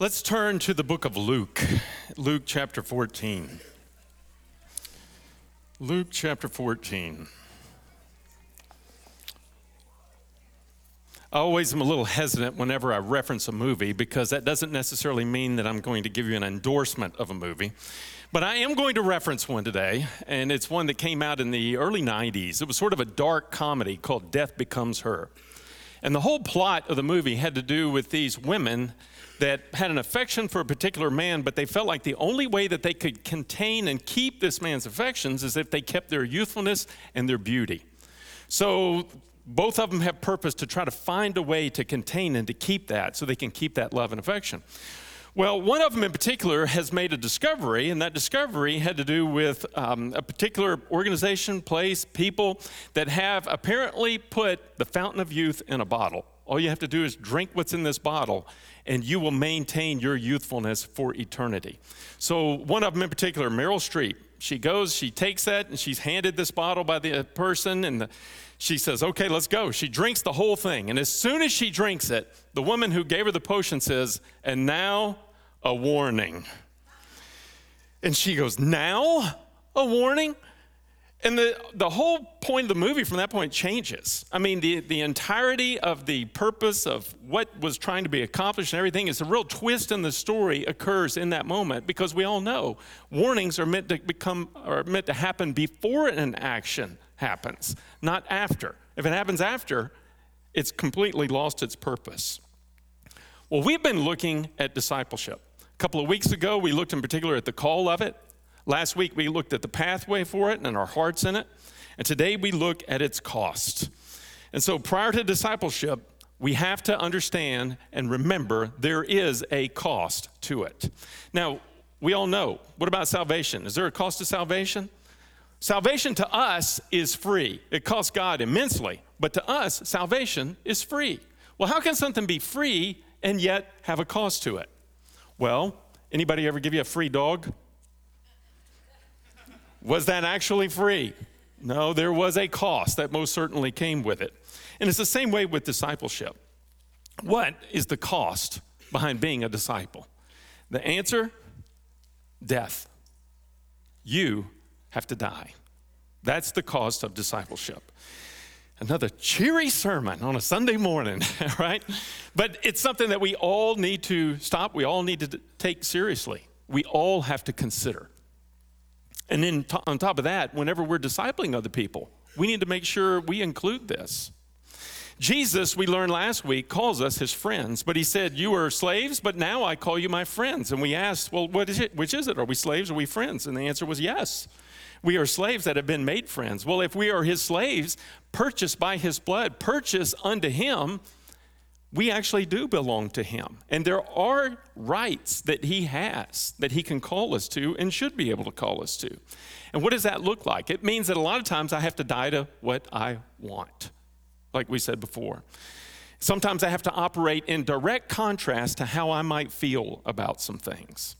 Let's turn to the book of Luke, Luke chapter 14. Luke chapter 14. I always am a little hesitant whenever I reference a movie because that doesn't necessarily mean that I'm going to give you an endorsement of a movie. But I am going to reference one today, and it's one that came out in the early 90s. It was sort of a dark comedy called Death Becomes Her. And the whole plot of the movie had to do with these women that had an affection for a particular man, but they felt like the only way that they could contain and keep this man's affections is if they kept their youthfulness and their beauty. So both of them have purpose to try to find a way to contain and to keep that so they can keep that love and affection. Well, one of them in particular has made a discovery, and that discovery had to do with um, a particular organization, place, people that have apparently put the fountain of youth in a bottle. All you have to do is drink what's in this bottle, and you will maintain your youthfulness for eternity. So, one of them in particular, Meryl Streep, she goes, she takes that, and she's handed this bottle by the person, and the, she says, Okay, let's go. She drinks the whole thing. And as soon as she drinks it, the woman who gave her the potion says, And now a warning. And she goes, Now a warning? And the, the whole point of the movie from that point changes. I mean, the, the entirety of the purpose of what was trying to be accomplished and everything is a real twist in the story occurs in that moment because we all know warnings are meant to become are meant to happen before an action happens, not after. If it happens after, it's completely lost its purpose. Well, we've been looking at discipleship. A couple of weeks ago, we looked in particular at the call of it. Last week, we looked at the pathway for it and our hearts in it. And today, we look at its cost. And so, prior to discipleship, we have to understand and remember there is a cost to it. Now, we all know what about salvation? Is there a cost to salvation? Salvation to us is free. It costs God immensely, but to us, salvation is free. Well, how can something be free and yet have a cost to it? Well, anybody ever give you a free dog? Was that actually free? No, there was a cost that most certainly came with it. And it's the same way with discipleship. What is the cost behind being a disciple? The answer death. You have to die. That's the cost of discipleship. Another cheery sermon on a Sunday morning, right? But it's something that we all need to stop, we all need to take seriously. We all have to consider. And then on top of that, whenever we're discipling other people, we need to make sure we include this. Jesus, we learned last week, calls us his friends, but he said, You are slaves, but now I call you my friends. And we asked, Well, what is it? Which is it? Are we slaves are we friends? And the answer was yes. We are slaves that have been made friends. Well, if we are his slaves, purchased by his blood, purchased unto him, we actually do belong to him. And there are rights that he has that he can call us to and should be able to call us to. And what does that look like? It means that a lot of times I have to die to what I want, like we said before. Sometimes I have to operate in direct contrast to how I might feel about some things.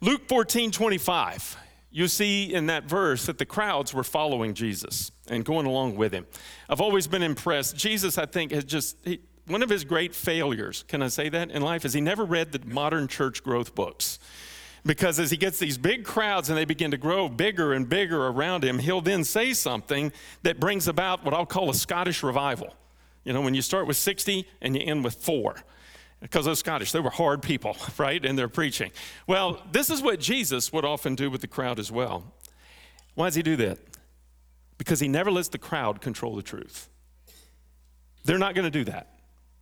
Luke 14 25, you see in that verse that the crowds were following Jesus and going along with him. I've always been impressed. Jesus, I think, has just, he, one of his great failures, can I say that, in life, is he never read the modern church growth books. Because as he gets these big crowds and they begin to grow bigger and bigger around him, he'll then say something that brings about what I'll call a Scottish revival. You know, when you start with 60 and you end with four. Because those Scottish, they were hard people, right? in their preaching. Well, this is what Jesus would often do with the crowd as well. Why does he do that? Because he never lets the crowd control the truth. They're not going to do that.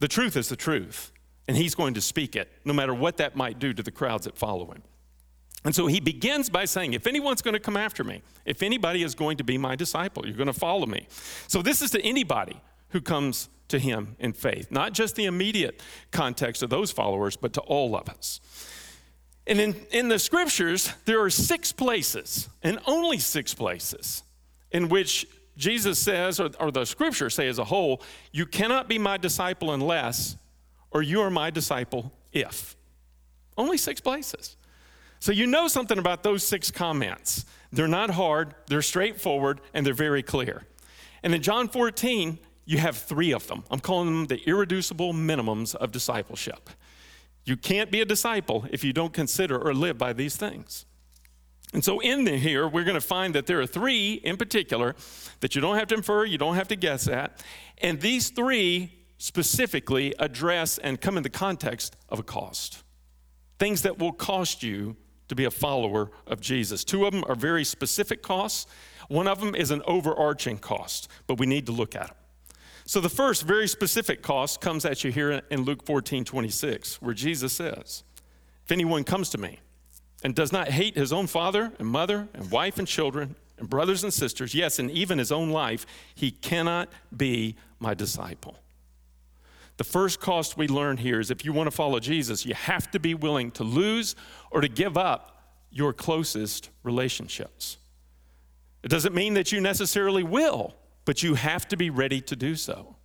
The truth is the truth, and he's going to speak it, no matter what that might do to the crowds that follow him. And so he begins by saying, If anyone's going to come after me, if anybody is going to be my disciple, you're going to follow me. So this is to anybody who comes to him in faith, not just the immediate context of those followers, but to all of us. And in, in the scriptures, there are six places, and only six places, in which Jesus says, or, or the scriptures say as a whole, you cannot be my disciple unless, or you are my disciple if. Only six places. So you know something about those six comments. They're not hard, they're straightforward, and they're very clear. And in John 14, you have three of them. I'm calling them the irreducible minimums of discipleship. You can't be a disciple if you don't consider or live by these things. And so, in the, here, we're going to find that there are three in particular that you don't have to infer, you don't have to guess at. And these three specifically address and come in the context of a cost. Things that will cost you to be a follower of Jesus. Two of them are very specific costs, one of them is an overarching cost, but we need to look at them. So, the first very specific cost comes at you here in Luke 14 26, where Jesus says, If anyone comes to me, and does not hate his own father and mother and wife and children and brothers and sisters, yes, and even his own life, he cannot be my disciple. The first cost we learn here is if you want to follow Jesus, you have to be willing to lose or to give up your closest relationships. It doesn't mean that you necessarily will, but you have to be ready to do so.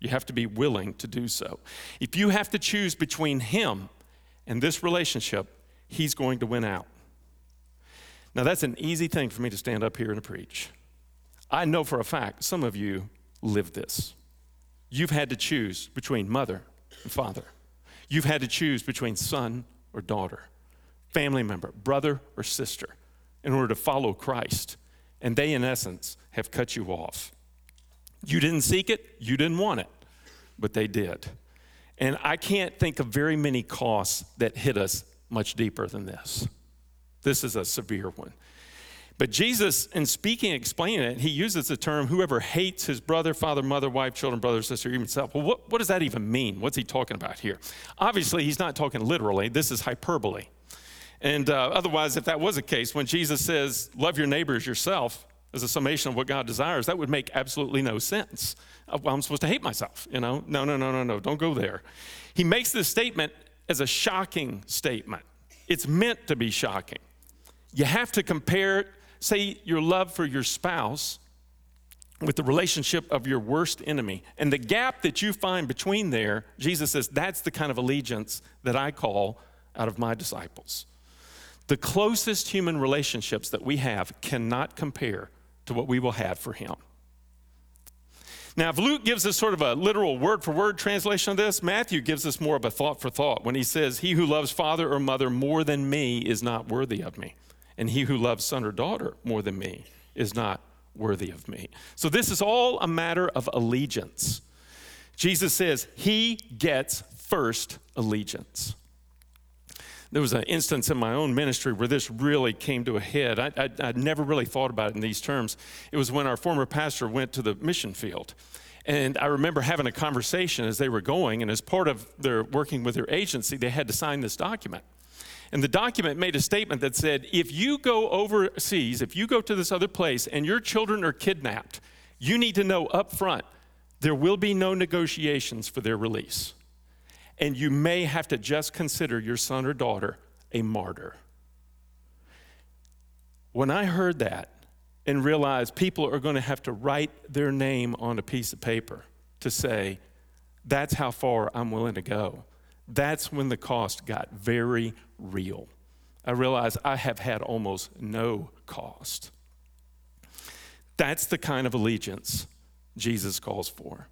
You have to be willing to do so. If you have to choose between him and this relationship, he's going to win out. Now, that's an easy thing for me to stand up here and preach. I know for a fact some of you live this. You've had to choose between mother and father. You've had to choose between son or daughter, family member, brother or sister, in order to follow Christ. And they, in essence, have cut you off. You didn't seek it, you didn't want it, but they did. And I can't think of very many costs that hit us much deeper than this. This is a severe one. But Jesus, in speaking, explaining it, he uses the term whoever hates his brother, father, mother, wife, children, brother, sister, even self. Well, what, what does that even mean? What's he talking about here? Obviously, he's not talking literally. This is hyperbole. And uh, otherwise, if that was the case, when Jesus says, love your neighbors yourself, as a summation of what God desires, that would make absolutely no sense. Well, I'm supposed to hate myself, you know? No, no, no, no, no, don't go there. He makes this statement as a shocking statement. It's meant to be shocking. You have to compare, say, your love for your spouse with the relationship of your worst enemy. And the gap that you find between there, Jesus says, that's the kind of allegiance that I call out of my disciples. The closest human relationships that we have cannot compare to what we will have for Him. Now, if Luke gives us sort of a literal word for word translation of this, Matthew gives us more of a thought for thought when he says, He who loves father or mother more than me is not worthy of me, and he who loves son or daughter more than me is not worthy of me. So, this is all a matter of allegiance. Jesus says, He gets first allegiance. There was an instance in my own ministry where this really came to a head. I, I, I'd never really thought about it in these terms. It was when our former pastor went to the mission field. And I remember having a conversation as they were going, and as part of their working with their agency, they had to sign this document. And the document made a statement that said if you go overseas, if you go to this other place and your children are kidnapped, you need to know up front there will be no negotiations for their release and you may have to just consider your son or daughter a martyr. When I heard that and realized people are going to have to write their name on a piece of paper to say, that's how far I'm willing to go, that's when the cost got very real. I realized I have had almost no cost. That's the kind of allegiance Jesus calls for.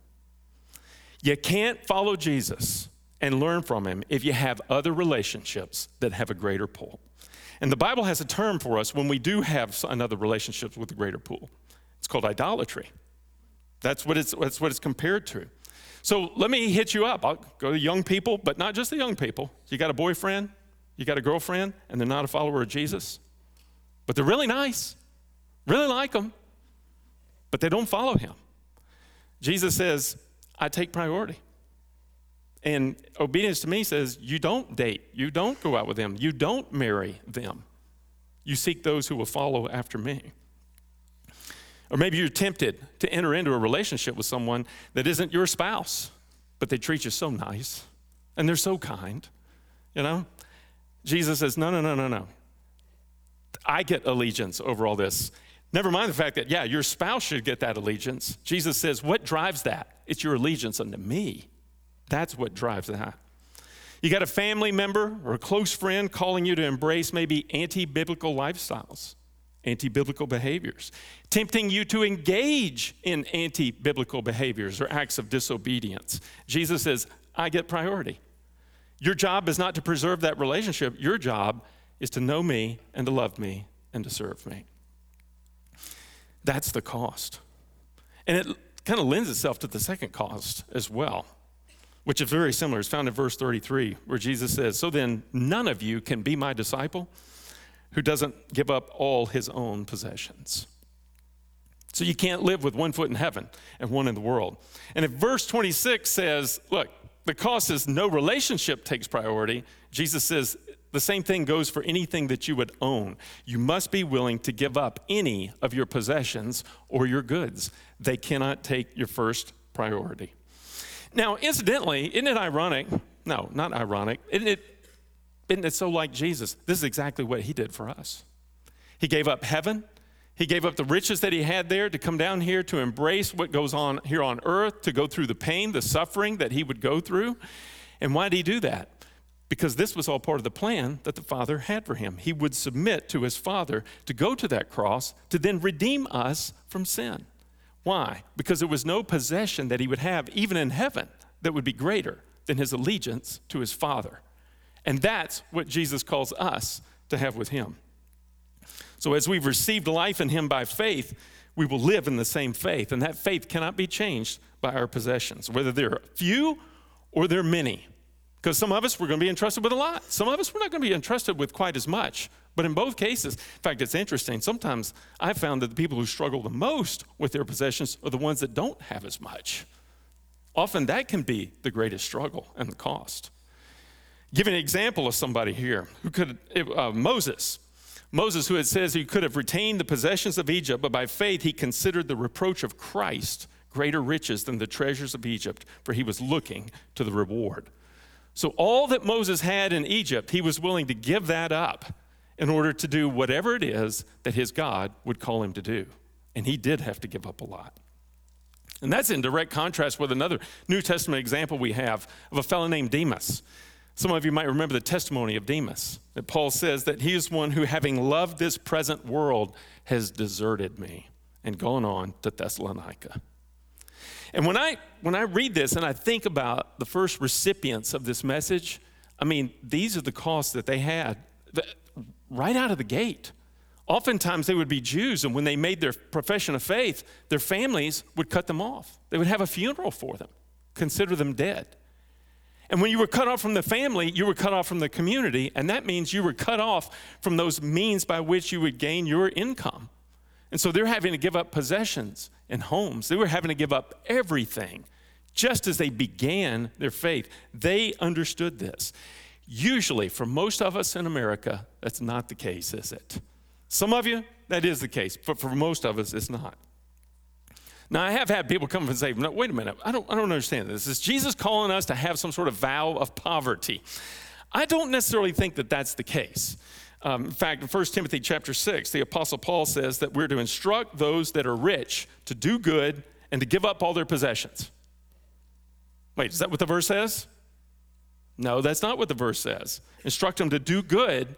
You can't follow Jesus and learn from him if you have other relationships that have a greater pull. And the Bible has a term for us when we do have another relationship with a greater pull. It's called idolatry. That's what it's, that's what it's compared to. So let me hit you up. I'll go to young people, but not just the young people. You got a boyfriend, you got a girlfriend, and they're not a follower of Jesus, but they're really nice, really like them, but they don't follow him. Jesus says, I take priority. And obedience to me says you don't date, you don't go out with them, you don't marry them. You seek those who will follow after me. Or maybe you're tempted to enter into a relationship with someone that isn't your spouse, but they treat you so nice and they're so kind. You know? Jesus says, no, no, no, no, no. I get allegiance over all this. Never mind the fact that, yeah, your spouse should get that allegiance. Jesus says, what drives that? It's your allegiance unto me. That's what drives that. You got a family member or a close friend calling you to embrace maybe anti biblical lifestyles, anti biblical behaviors, tempting you to engage in anti biblical behaviors or acts of disobedience. Jesus says, I get priority. Your job is not to preserve that relationship. Your job is to know me and to love me and to serve me. That's the cost. And it kind of lends itself to the second cost as well, which is very similar. It's found in verse 33, where Jesus says, So then, none of you can be my disciple who doesn't give up all his own possessions. So you can't live with one foot in heaven and one in the world. And if verse 26 says, Look, the cost is no relationship takes priority, Jesus says, the same thing goes for anything that you would own. You must be willing to give up any of your possessions or your goods. They cannot take your first priority. Now, incidentally, isn't it ironic? No, not ironic. Isn't it, isn't it so like Jesus? This is exactly what he did for us. He gave up heaven. He gave up the riches that he had there to come down here to embrace what goes on here on earth, to go through the pain, the suffering that he would go through. And why did he do that? because this was all part of the plan that the Father had for him. He would submit to his Father to go to that cross to then redeem us from sin. Why? Because there was no possession that he would have, even in heaven, that would be greater than his allegiance to his Father. And that's what Jesus calls us to have with him. So, as we've received life in him by faith, we will live in the same faith. And that faith cannot be changed by our possessions, whether they're few or they're many. Because some of us, we're going to be entrusted with a lot. Some of us, we're not going to be entrusted with quite as much. But in both cases, in fact, it's interesting. Sometimes I've found that the people who struggle the most with their possessions are the ones that don't have as much. Often that can be the greatest struggle and the cost. Give an example of somebody here who could, uh, Moses. Moses, who it says he could have retained the possessions of Egypt, but by faith he considered the reproach of Christ greater riches than the treasures of Egypt, for he was looking to the reward. So, all that Moses had in Egypt, he was willing to give that up in order to do whatever it is that his God would call him to do. And he did have to give up a lot. And that's in direct contrast with another New Testament example we have of a fellow named Demas. Some of you might remember the testimony of Demas, that Paul says that he is one who, having loved this present world, has deserted me and gone on to Thessalonica. And when I, when I read this and I think about the first recipients of this message, I mean, these are the costs that they had right out of the gate. Oftentimes they would be Jews, and when they made their profession of faith, their families would cut them off. They would have a funeral for them, consider them dead. And when you were cut off from the family, you were cut off from the community, and that means you were cut off from those means by which you would gain your income. And so they're having to give up possessions and homes. They were having to give up everything just as they began their faith. They understood this. Usually, for most of us in America, that's not the case, is it? Some of you, that is the case, but for most of us, it's not. Now, I have had people come and say, no, wait a minute, I don't, I don't understand this. Is Jesus calling us to have some sort of vow of poverty? I don't necessarily think that that's the case. Um, in fact, in 1 Timothy chapter 6, the Apostle Paul says that we're to instruct those that are rich to do good and to give up all their possessions. Wait, is that what the verse says? No, that's not what the verse says. Instruct them to do good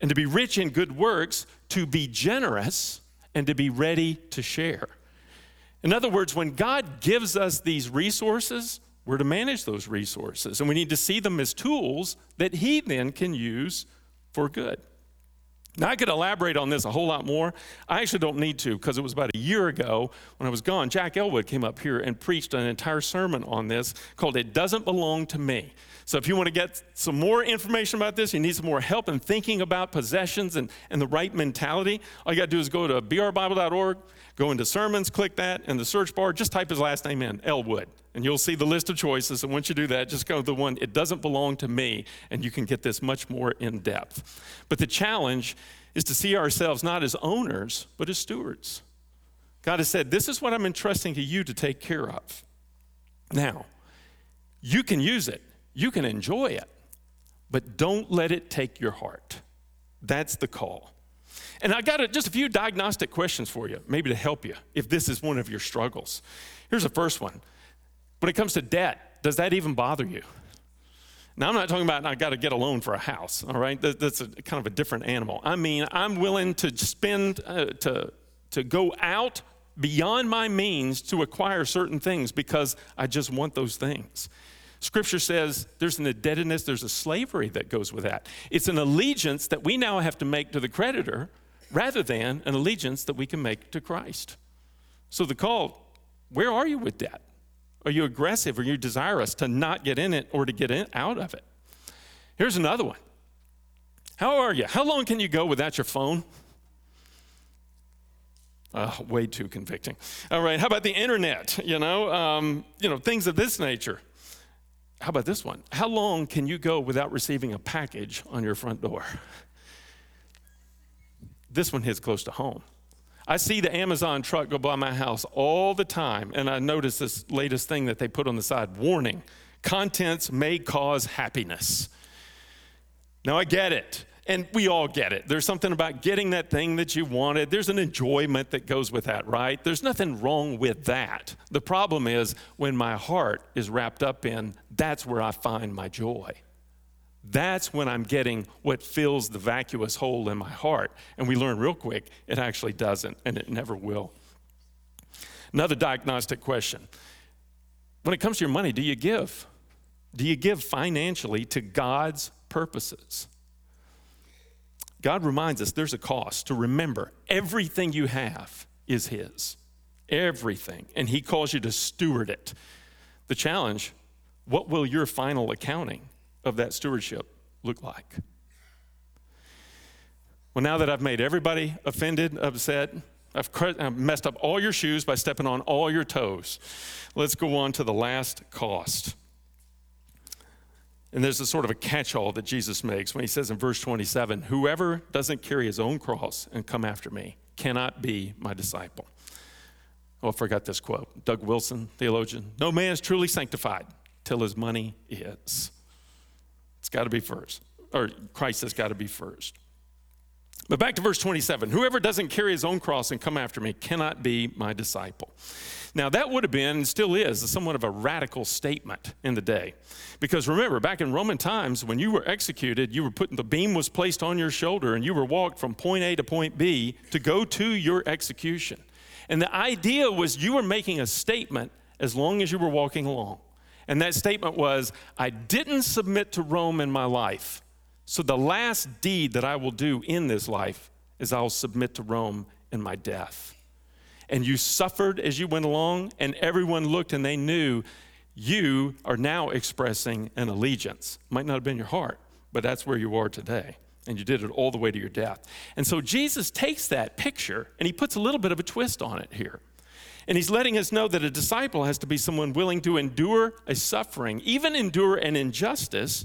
and to be rich in good works, to be generous, and to be ready to share. In other words, when God gives us these resources, we're to manage those resources, and we need to see them as tools that He then can use for good. Now, I could elaborate on this a whole lot more. I actually don't need to because it was about a year ago when I was gone. Jack Elwood came up here and preached an entire sermon on this called It Doesn't Belong to Me. So, if you want to get some more information about this, you need some more help in thinking about possessions and, and the right mentality, all you got to do is go to brbible.org, go into sermons, click that, and the search bar, just type his last name in, Elwood and you'll see the list of choices. And once you do that, just go to the one, it doesn't belong to me, and you can get this much more in depth. But the challenge is to see ourselves not as owners, but as stewards. God has said, This is what I'm entrusting to you to take care of. Now, you can use it, you can enjoy it, but don't let it take your heart. That's the call. And I got a, just a few diagnostic questions for you, maybe to help you if this is one of your struggles. Here's the first one when it comes to debt, does that even bother you? Now, I'm not talking about I got to get a loan for a house, all right? That's a, kind of a different animal. I mean, I'm willing to spend, uh, to, to go out beyond my means to acquire certain things because I just want those things. Scripture says there's an indebtedness, there's a slavery that goes with that. It's an allegiance that we now have to make to the creditor rather than an allegiance that we can make to Christ. So the call, where are you with that? Are you aggressive? Are you desirous to not get in it or to get in, out of it? Here's another one. How are you? How long can you go without your phone? Uh, way too convicting. All right, how about the internet? You know, um, you know, things of this nature. How about this one? How long can you go without receiving a package on your front door? This one hits close to home. I see the Amazon truck go by my house all the time, and I notice this latest thing that they put on the side warning contents may cause happiness. Now, I get it, and we all get it. There's something about getting that thing that you wanted, there's an enjoyment that goes with that, right? There's nothing wrong with that. The problem is when my heart is wrapped up in that's where I find my joy. That's when I'm getting what fills the vacuous hole in my heart. And we learn real quick it actually doesn't, and it never will. Another diagnostic question When it comes to your money, do you give? Do you give financially to God's purposes? God reminds us there's a cost to remember everything you have is His. Everything. And He calls you to steward it. The challenge what will your final accounting of that stewardship look like? Well, now that I've made everybody offended, upset, I've, messed up all your shoes by stepping on all your toes. Let's go on to the last cost. And there's a sort of a catch all that Jesus makes when he says in verse 27 Whoever doesn't carry his own cross and come after me cannot be my disciple. Oh, I forgot this quote. Doug Wilson, theologian. No man is truly sanctified till his money is. It's got to be first, or Christ has got to be first. But back to verse 27 Whoever doesn't carry his own cross and come after me cannot be my disciple. Now, that would have been, and still is, somewhat of a radical statement in the day. Because remember, back in Roman times, when you were executed, you were put, the beam was placed on your shoulder and you were walked from point A to point B to go to your execution. And the idea was you were making a statement as long as you were walking along. And that statement was, I didn't submit to Rome in my life. So the last deed that I will do in this life is I'll submit to Rome in my death. And you suffered as you went along, and everyone looked and they knew you are now expressing an allegiance. Might not have been your heart, but that's where you are today. And you did it all the way to your death. And so Jesus takes that picture and he puts a little bit of a twist on it here. And he's letting us know that a disciple has to be someone willing to endure a suffering, even endure an injustice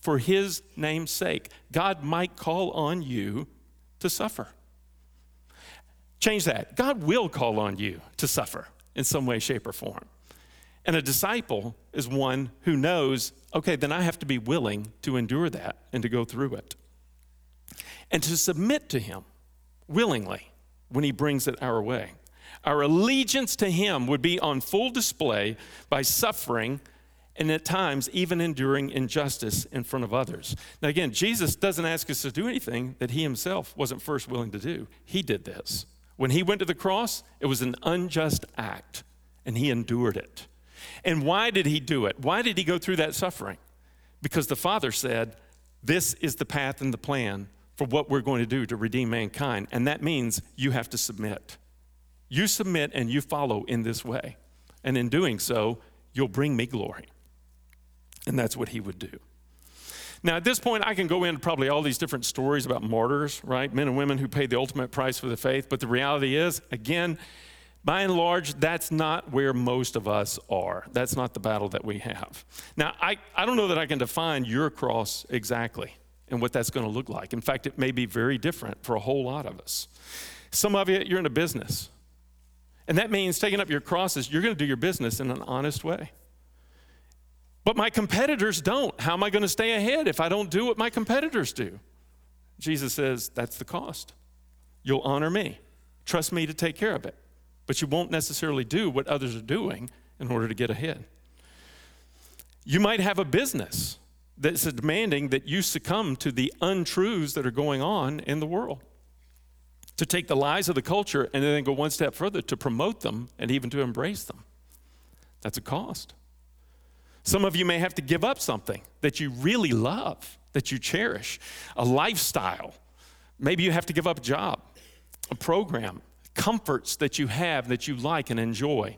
for his name's sake. God might call on you to suffer. Change that. God will call on you to suffer in some way, shape, or form. And a disciple is one who knows, okay, then I have to be willing to endure that and to go through it. And to submit to him willingly when he brings it our way. Our allegiance to Him would be on full display by suffering and at times even enduring injustice in front of others. Now, again, Jesus doesn't ask us to do anything that He Himself wasn't first willing to do. He did this. When He went to the cross, it was an unjust act, and He endured it. And why did He do it? Why did He go through that suffering? Because the Father said, This is the path and the plan for what we're going to do to redeem mankind. And that means you have to submit. You submit and you follow in this way. And in doing so, you'll bring me glory. And that's what he would do. Now, at this point, I can go into probably all these different stories about martyrs, right? Men and women who paid the ultimate price for the faith. But the reality is, again, by and large, that's not where most of us are. That's not the battle that we have. Now, I, I don't know that I can define your cross exactly and what that's going to look like. In fact, it may be very different for a whole lot of us. Some of you, you're in a business. And that means taking up your crosses, you're going to do your business in an honest way. But my competitors don't. How am I going to stay ahead if I don't do what my competitors do? Jesus says, that's the cost. You'll honor me. Trust me to take care of it. But you won't necessarily do what others are doing in order to get ahead. You might have a business that's demanding that you succumb to the untruths that are going on in the world to take the lies of the culture and then go one step further to promote them and even to embrace them. That's a cost. Some of you may have to give up something that you really love, that you cherish, a lifestyle. Maybe you have to give up a job, a program, comforts that you have that you like and enjoy,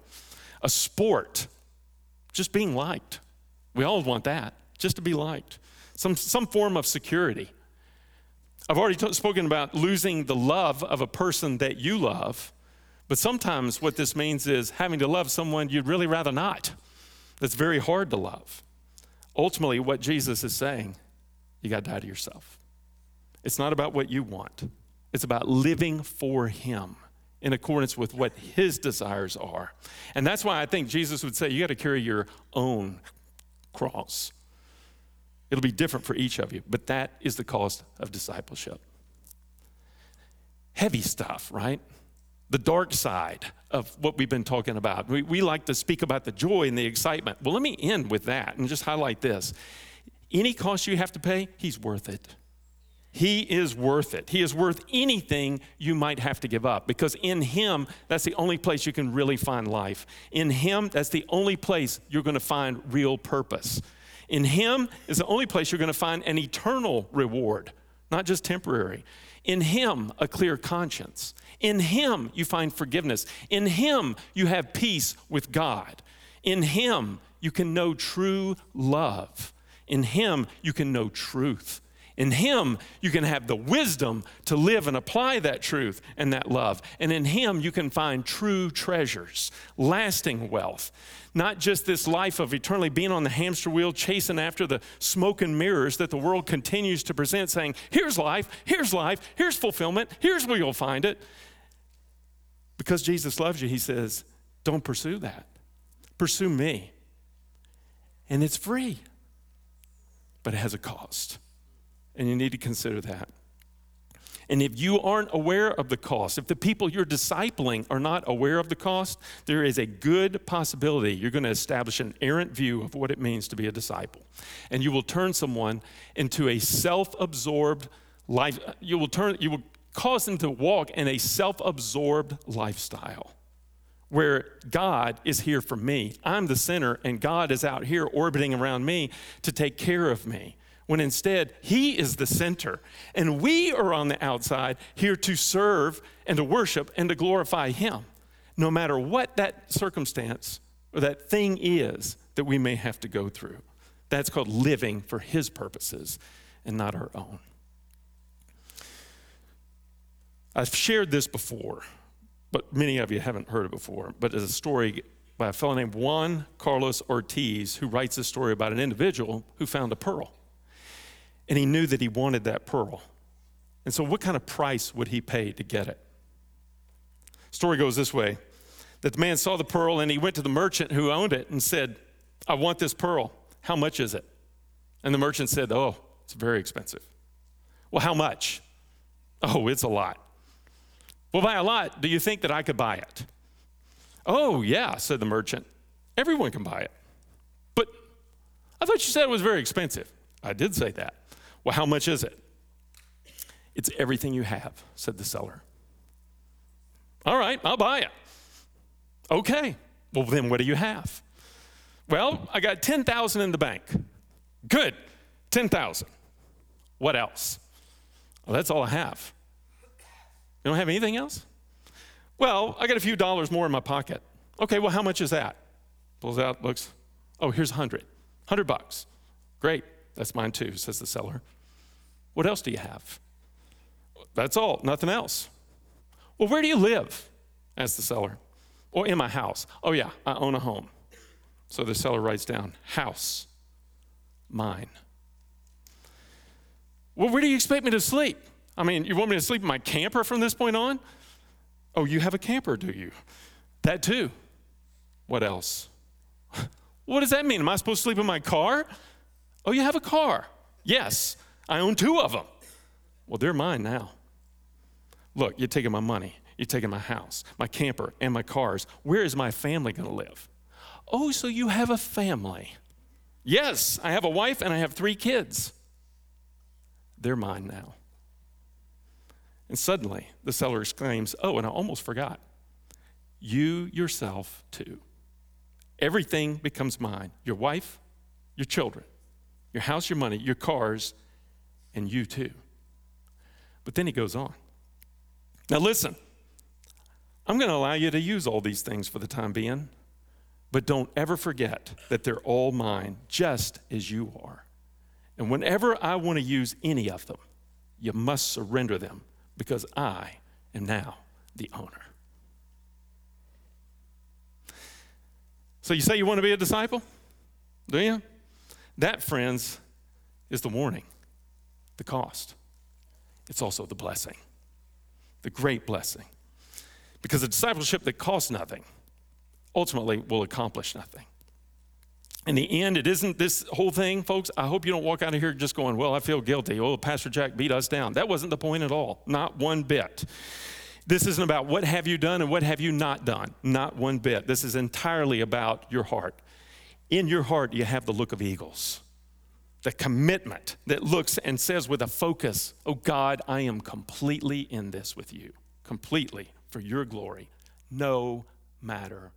a sport, just being liked. We all want that, just to be liked, some, some form of security. I've already t- spoken about losing the love of a person that you love, but sometimes what this means is having to love someone you'd really rather not. That's very hard to love. Ultimately, what Jesus is saying, you got to die to yourself. It's not about what you want, it's about living for Him in accordance with what His desires are. And that's why I think Jesus would say, you got to carry your own cross. It'll be different for each of you, but that is the cost of discipleship. Heavy stuff, right? The dark side of what we've been talking about. We, we like to speak about the joy and the excitement. Well, let me end with that and just highlight this. Any cost you have to pay, He's worth it. He is worth it. He is worth anything you might have to give up because in Him, that's the only place you can really find life. In Him, that's the only place you're going to find real purpose. In Him is the only place you're going to find an eternal reward, not just temporary. In Him, a clear conscience. In Him, you find forgiveness. In Him, you have peace with God. In Him, you can know true love. In Him, you can know truth. In Him, you can have the wisdom to live and apply that truth and that love. And in Him, you can find true treasures, lasting wealth not just this life of eternally being on the hamster wheel, chasing after the smoke and mirrors that the world continues to present, saying, here's life, here's life, here's fulfillment, here's where you'll find it. Because Jesus loves you, he says, don't pursue that. Pursue me. And it's free, but it has a cost. And you need to consider that. And if you aren't aware of the cost, if the people you're discipling are not aware of the cost, there is a good possibility you're going to establish an errant view of what it means to be a disciple. And you will turn someone into a self absorbed life. You will, turn, you will cause them to walk in a self absorbed lifestyle where God is here for me. I'm the sinner, and God is out here orbiting around me to take care of me when instead He is the center. And we are on the outside here to serve and to worship and to glorify Him, no matter what that circumstance or that thing is that we may have to go through. That's called living for His purposes and not our own. I've shared this before, but many of you haven't heard it before. But it's a story by a fellow named Juan Carlos Ortiz who writes a story about an individual who found a pearl and he knew that he wanted that pearl. And so, what kind of price would he pay to get it? Story goes this way that the man saw the pearl and he went to the merchant who owned it and said, I want this pearl. How much is it? And the merchant said, Oh, it's very expensive. Well, how much? Oh, it's a lot. Well, by a lot, do you think that I could buy it? Oh, yeah, said the merchant. Everyone can buy it. But I thought you said it was very expensive. I did say that. Well, how much is it? It's everything you have, said the seller. All right, I'll buy it. Okay. Well, then what do you have? Well, I got 10,000 in the bank. Good. 10,000. What else? Well, that's all I have. You don't have anything else? Well, I got a few dollars more in my pocket. Okay, well, how much is that? Pulls out, looks, oh, here's 100. 100 bucks. Great. That's mine too, says the seller. What else do you have? That's all, nothing else. Well, where do you live? asks the seller. Well, in my house. Oh, yeah, I own a home. So the seller writes down, house, mine. Well, where do you expect me to sleep? I mean, you want me to sleep in my camper from this point on? Oh, you have a camper, do you? That too. What else? What does that mean? Am I supposed to sleep in my car? Oh, you have a car? Yes, I own two of them. Well, they're mine now. Look, you're taking my money, you're taking my house, my camper, and my cars. Where is my family going to live? Oh, so you have a family. Yes, I have a wife and I have three kids. They're mine now. And suddenly the seller exclaims, Oh, and I almost forgot. You yourself, too. Everything becomes mine your wife, your children, your house, your money, your cars, and you too. But then he goes on. Now, listen, I'm going to allow you to use all these things for the time being, but don't ever forget that they're all mine, just as you are. And whenever I want to use any of them, you must surrender them because I am now the owner. So, you say you want to be a disciple? Do you? That, friends, is the warning, the cost. It's also the blessing, the great blessing. Because a discipleship that costs nothing ultimately will accomplish nothing. In the end, it isn't this whole thing, folks. I hope you don't walk out of here just going, Well, I feel guilty. Oh, Pastor Jack beat us down. That wasn't the point at all, not one bit. This isn't about what have you done and what have you not done, not one bit. This is entirely about your heart. In your heart, you have the look of eagles, the commitment that looks and says with a focus, Oh God, I am completely in this with you, completely for your glory, no matter.